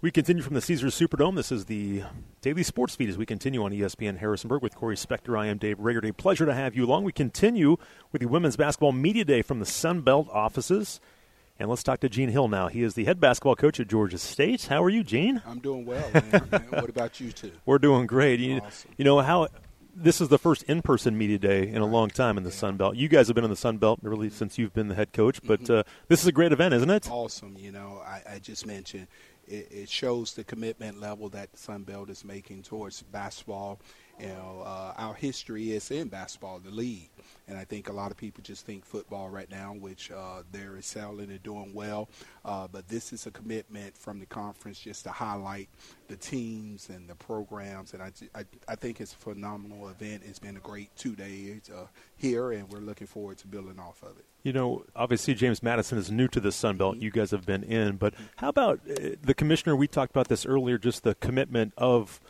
We continue from the Caesars Superdome. This is the daily sports feed as we continue on ESPN Harrisonburg with Corey Spector. I am Dave Rager. A pleasure to have you along. We continue with the Women's Basketball Media Day from the Sun Belt offices. And let's talk to Gene Hill now. He is the head basketball coach at Georgia State. How are you, Gene? I'm doing well, man. what about you two? We're doing great. You, awesome. you know how this is the first in-person media day in a long time in the yeah. Sun Belt. You guys have been in the Sun Belt really since you've been the head coach, but mm-hmm. uh, this is a great event, isn't it? Awesome. You know, I, I just mentioned it, it, shows the commitment level that the Sun Belt is making towards basketball. You know, uh, our history is in basketball, the league, and I think a lot of people just think football right now, which uh, they're excelling and doing well. Uh, but this is a commitment from the conference just to highlight the teams and the programs, and I, I, I think it's a phenomenal event. It's been a great two days uh, here, and we're looking forward to building off of it. You know, obviously James Madison is new to the Sun Belt. You guys have been in, but how about uh, the commissioner? We talked about this earlier. Just the commitment of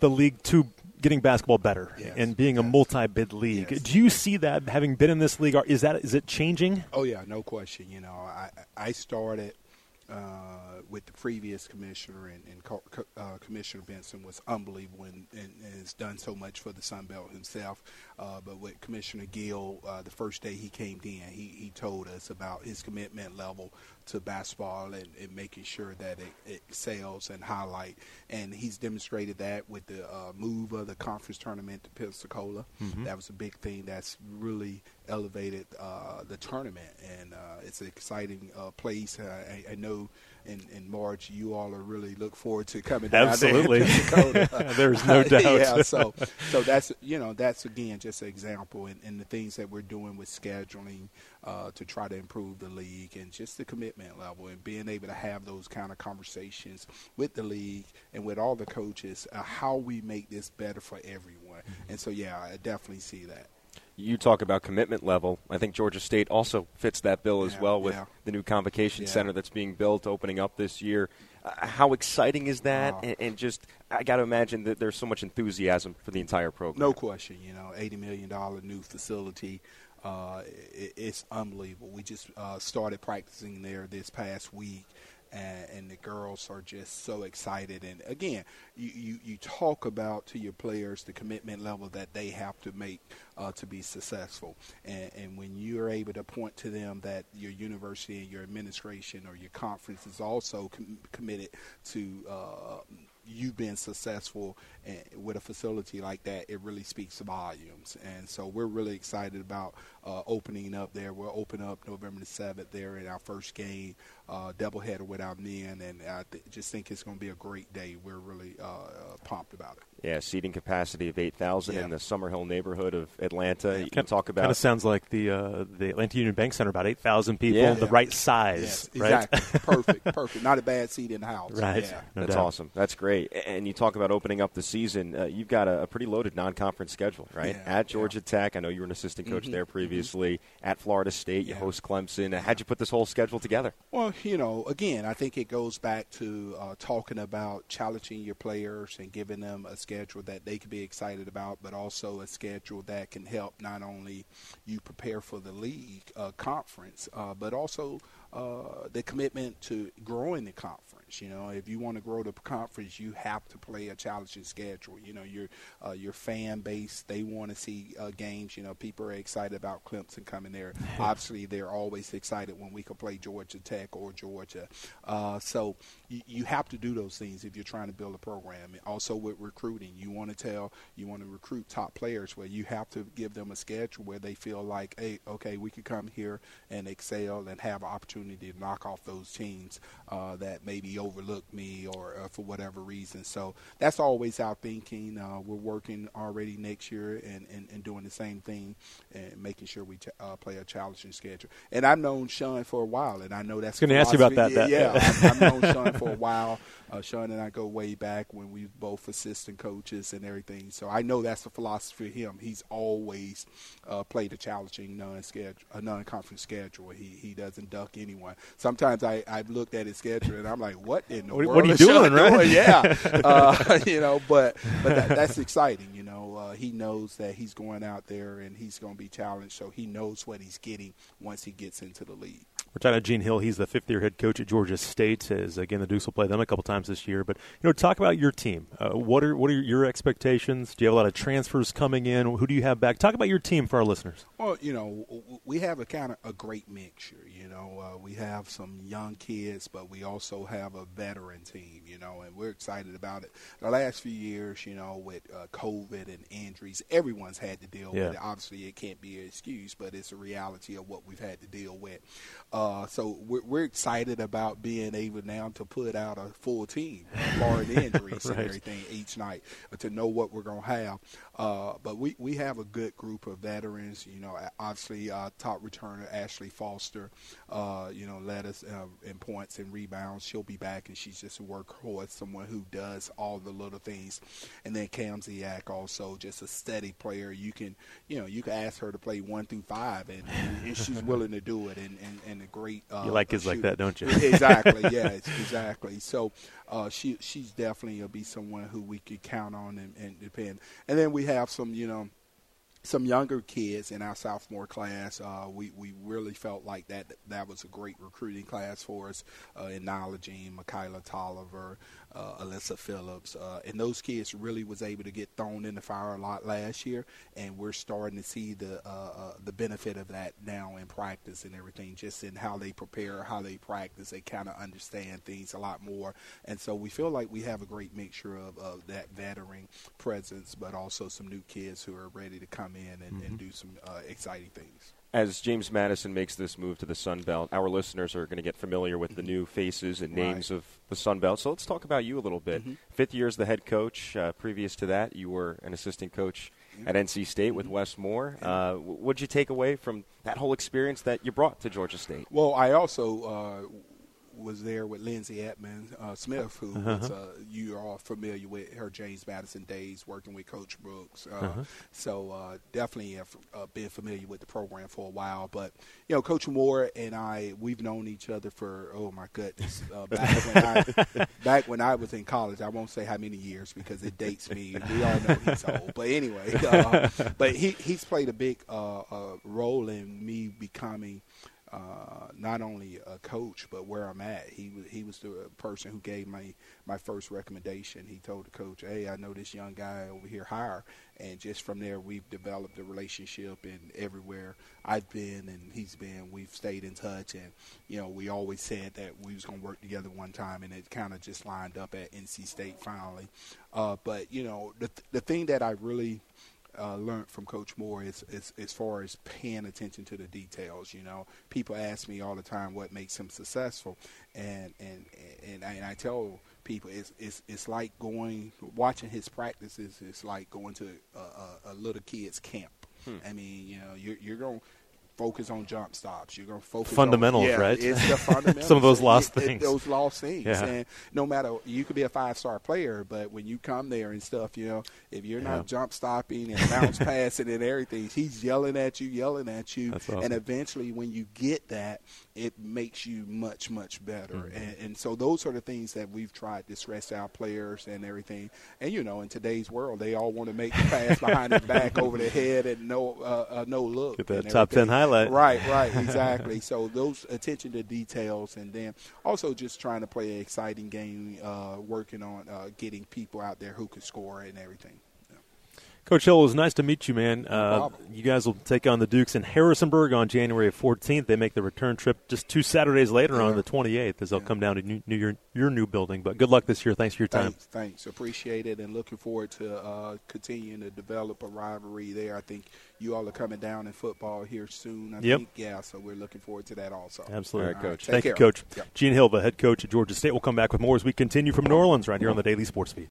the league to getting basketball better yes, and being yes. a multi-bid league. Yes. Do you see that having been in this league? Is that is it changing? Oh yeah, no question. You know, I I started uh, with the previous commissioner, and, and co- uh, Commissioner Benson was unbelievable and, and, and, has done so much for the Sun Belt himself. Uh, but with Commissioner Gill, uh, the first day he came in, he, he told us about his commitment level to basketball and, and making sure that it, it, excels and highlight. And he's demonstrated that with the uh, move of the conference tournament to Pensacola. Mm-hmm. That was a big thing that's really elevated uh, the tournament, and uh, it's an exciting uh, place. I, I, know in, in March you all are really look forward to coming down Absolutely. There's no doubt. yeah, so so that's you know that's again just an example, and, and the things that we're doing with scheduling uh, to try to improve the league and just the commitment level and being able to have those kind of conversations with the league and with all the coaches, uh, how we make this better for everyone. Mm-hmm. And so, yeah, I definitely see that you talk about commitment level. I think Georgia State also fits that bill as well with yeah. the new convocation yeah. center that's being built, opening up this year. Uh, how exciting is that? Wow. And, and, just, I got to imagine that there's so much enthusiasm for the entire program. No question. You know, $80 million new facility. Uh, it, it's unbelievable. We just uh, started practicing there this past week, and, and, the girls are just so excited. And again, you, you, you, talk about to your players the commitment level that they have to make uh, to be successful. And, and, when you're able to point to them that your university and your administration or your conference is also com- committed to uh, you being successful with a facility like that, it really speaks volumes. And so we're really excited about uh, opening up there. We'll open up November the 7th there in our first game, uh, doubleheader with our men, and I th- just think it's going to be a great day. We're really uh, uh, pumped about it. Yeah, seating capacity of 8,000 yeah. in the Summerhill neighborhood of Atlanta. Yeah. You can talk about kind of sounds like the uh, the Atlantic Union Bank Center, about 8,000 people, yeah. the right size. Yes, right? Exactly. perfect, perfect. Not a bad seat in the house. Right. No That's doubt. awesome. That's great. And you talk about opening up the season. Uh, you've got a, a, pretty loaded non-conference schedule, right? At Georgia Tech, I know you were an assistant coach mm-hmm. there previously. Mm-hmm. At Florida State, you host Clemson. how'd you put this whole schedule together? Well, you know, again, I think it goes back to uh, talking about challenging your players and giving them a schedule that they can be excited about, but also a schedule that can help not only you prepare for the league uh, conference, uh, but also uh, the commitment to growing the conference. You know, if you want to grow the conference, you have to play a challenging schedule. You know, your uh, your fan base they want to see uh, games. You know, people are excited about Clemson coming there. Obviously, they're always excited when we can play Georgia Tech or Georgia. Uh, so you, you have to do those things if you're trying to build a program. Also with recruiting, you want to tell you want to recruit top players where you have to give them a schedule where they feel like, hey, okay, we could come here and excel and have an opportunity to knock off those teams uh, that maybe overlooked me or uh, for whatever reason. So that's always our thinking. Uh, we're working already next year and, and, and, doing the same thing and making sure we uh, play a challenging schedule. And I've known Sean for a while, and I know that's going to ask you about that. Yeah, yeah I've, I've known Sean for a while. Uh, Sean and I go way back when we both assistant coaches and everything. So I know that's the philosophy of him. He's always uh, played a challenging non-schedule, a non-conference schedule. He he doesn't duck anyone. Sometimes I I've looked at his schedule and I'm like, what in the what, world? What are you doing, right? Doing? Yeah, uh, you know, but but that, that's exciting. You know, uh, he knows that he's going out there and he's going to be challenged, so he knows what he's getting once he gets into the league. We're talking to Gene Hill. He's the fifth year head coach at Georgia State. As again, the Dukes will play them a couple times this year. But you know, talk about your team. Uh, what are what are your expectations? Do you have a lot of transfers coming in? Who do you have back? Talk about your team for our listeners. Well, you know, we have a kind of a great mixture. You know, uh, we have some young kids, but we also have a veteran team. You know, and we're excited about it. The last few years, you know, with uh, COVID and injuries, everyone's had to deal yeah. with it. Obviously, it can't be an excuse, but it's a reality of what we've had to deal with. Uh, so we're, we're, excited about being able now to put out a full team, barring injuries right. and everything each night, uh, to know what we're going to have. Uh, but we, we have a good group of veterans. You know, obviously, uh, top returner Ashley Foster, uh, you know, led us uh, in points and rebounds. She'll be back, and she's just a workhorse, someone who does all the little things. And then Cam Ziak, also just a steady player. You can, you know, you can ask her to play one through five, and, and she's willing to do it. And, and, and a great. Uh, you like kids like that, don't you? exactly. Yes. Exactly. So uh, she she's definitely gonna be someone who we could count on and, and depend. And then we have some, you know some younger kids in our sophomore class. Uh, we we really felt like that that was a great recruiting class for us uh, in Nyla Jean, Michaela Tolliver, uh, Alyssa Phillips, uh, and those kids really was able to get thrown in the fire a lot last year, and we're starting to see the uh, uh, the benefit of that now in practice and everything, just in how they prepare, how they practice, they kind of understand things a lot more, and so we feel like we have a great mixture of, of that veteran presence, but also some new kids who are ready to come in and, mm-hmm. and do some uh, exciting things as James Madison makes this move to the Sun Belt, our listeners are going to get familiar with the new faces and names right. of the Sun Belt. So let's talk about you a little bit. Mm-hmm. Fifth year as the head coach. Uh, previous to that, you were an assistant coach mm-hmm. at NC State with mm-hmm. Wes Moore. Uh, what did you take away from that whole experience that you brought to Georgia State? Well, I also uh, was there with Lindsay Edmonds uh, Smith, who uh-huh. was, uh, you are all familiar with her James Madison days working with Coach Brooks. Uh, uh-huh. So uh, definitely have uh, been familiar with the program for a while. But you know, Coach Moore and I, we've known each other for oh my goodness, uh, back when I back when I was in college. I won't say how many years because it dates me. We all know he's old. But anyway, but he he's played a big role in me becoming uh, not only a coach but where I'm at. He was he was the person who gave my my first recommendation. He told the coach, "Hey, I know this young guy over here hire," and just from there we've developed a relationship. And everywhere I've been and he's been, we've stayed in touch. And you know, we always said that we was gonna work together one time, and it kind of just lined up at NC State finally. Uh, but you know, the the thing that I really uh, learned from Coach Moore is, is as far as paying attention to the details. You know, people ask me all the time what makes him successful, and and and I, and I tell people it's, it's it's like going watching his practices. It's like going to a, a, a little kid's camp. Hmm. I mean, you know, you're you're going focus on jump stops. You're going to focus fundamentals, on, yeah, right? It's the fundamentals. Some of those lost it, things. It, those lost things. Yeah. And no matter you could be a five star player, but when you come there and stuff, you know, if you're yeah. not jump stopping and bounce passing and everything, he's yelling at you, yelling at you, awesome. and eventually when you get that, it makes you much much better. Mm-hmm. And, and so those are the things that we've tried to stress our players and everything. And you know, in today's world, they all want to make the pass behind the back, over the head, and no uh, uh, no look. Get that top ten highlight. Right, right, exactly. so those attention to details, and then also just trying to play an exciting game, uh, working on uh, getting people out there who can score and everything. Coach Hill, it was nice to meet you, man. Uh, you guys will take on the Dukes in Harrisonburg on January 14th. They make the return trip just two Saturdays later yeah. on the 28th as they'll yeah. come down to new, new, your, your new building. But good luck this year. Thanks for your time. Thanks. thanks. Appreciate it and looking forward to uh, continuing to develop a rivalry there. I think you all are coming down in football here soon. I yep. think, yeah, so we're looking forward to that also. Absolutely. All right, Coach. Thank care. you, Coach. Yep. Gene Hill, the head coach at Georgia State, We'll come back with more as we continue from New Orleans right here on the Daily Sports Feed.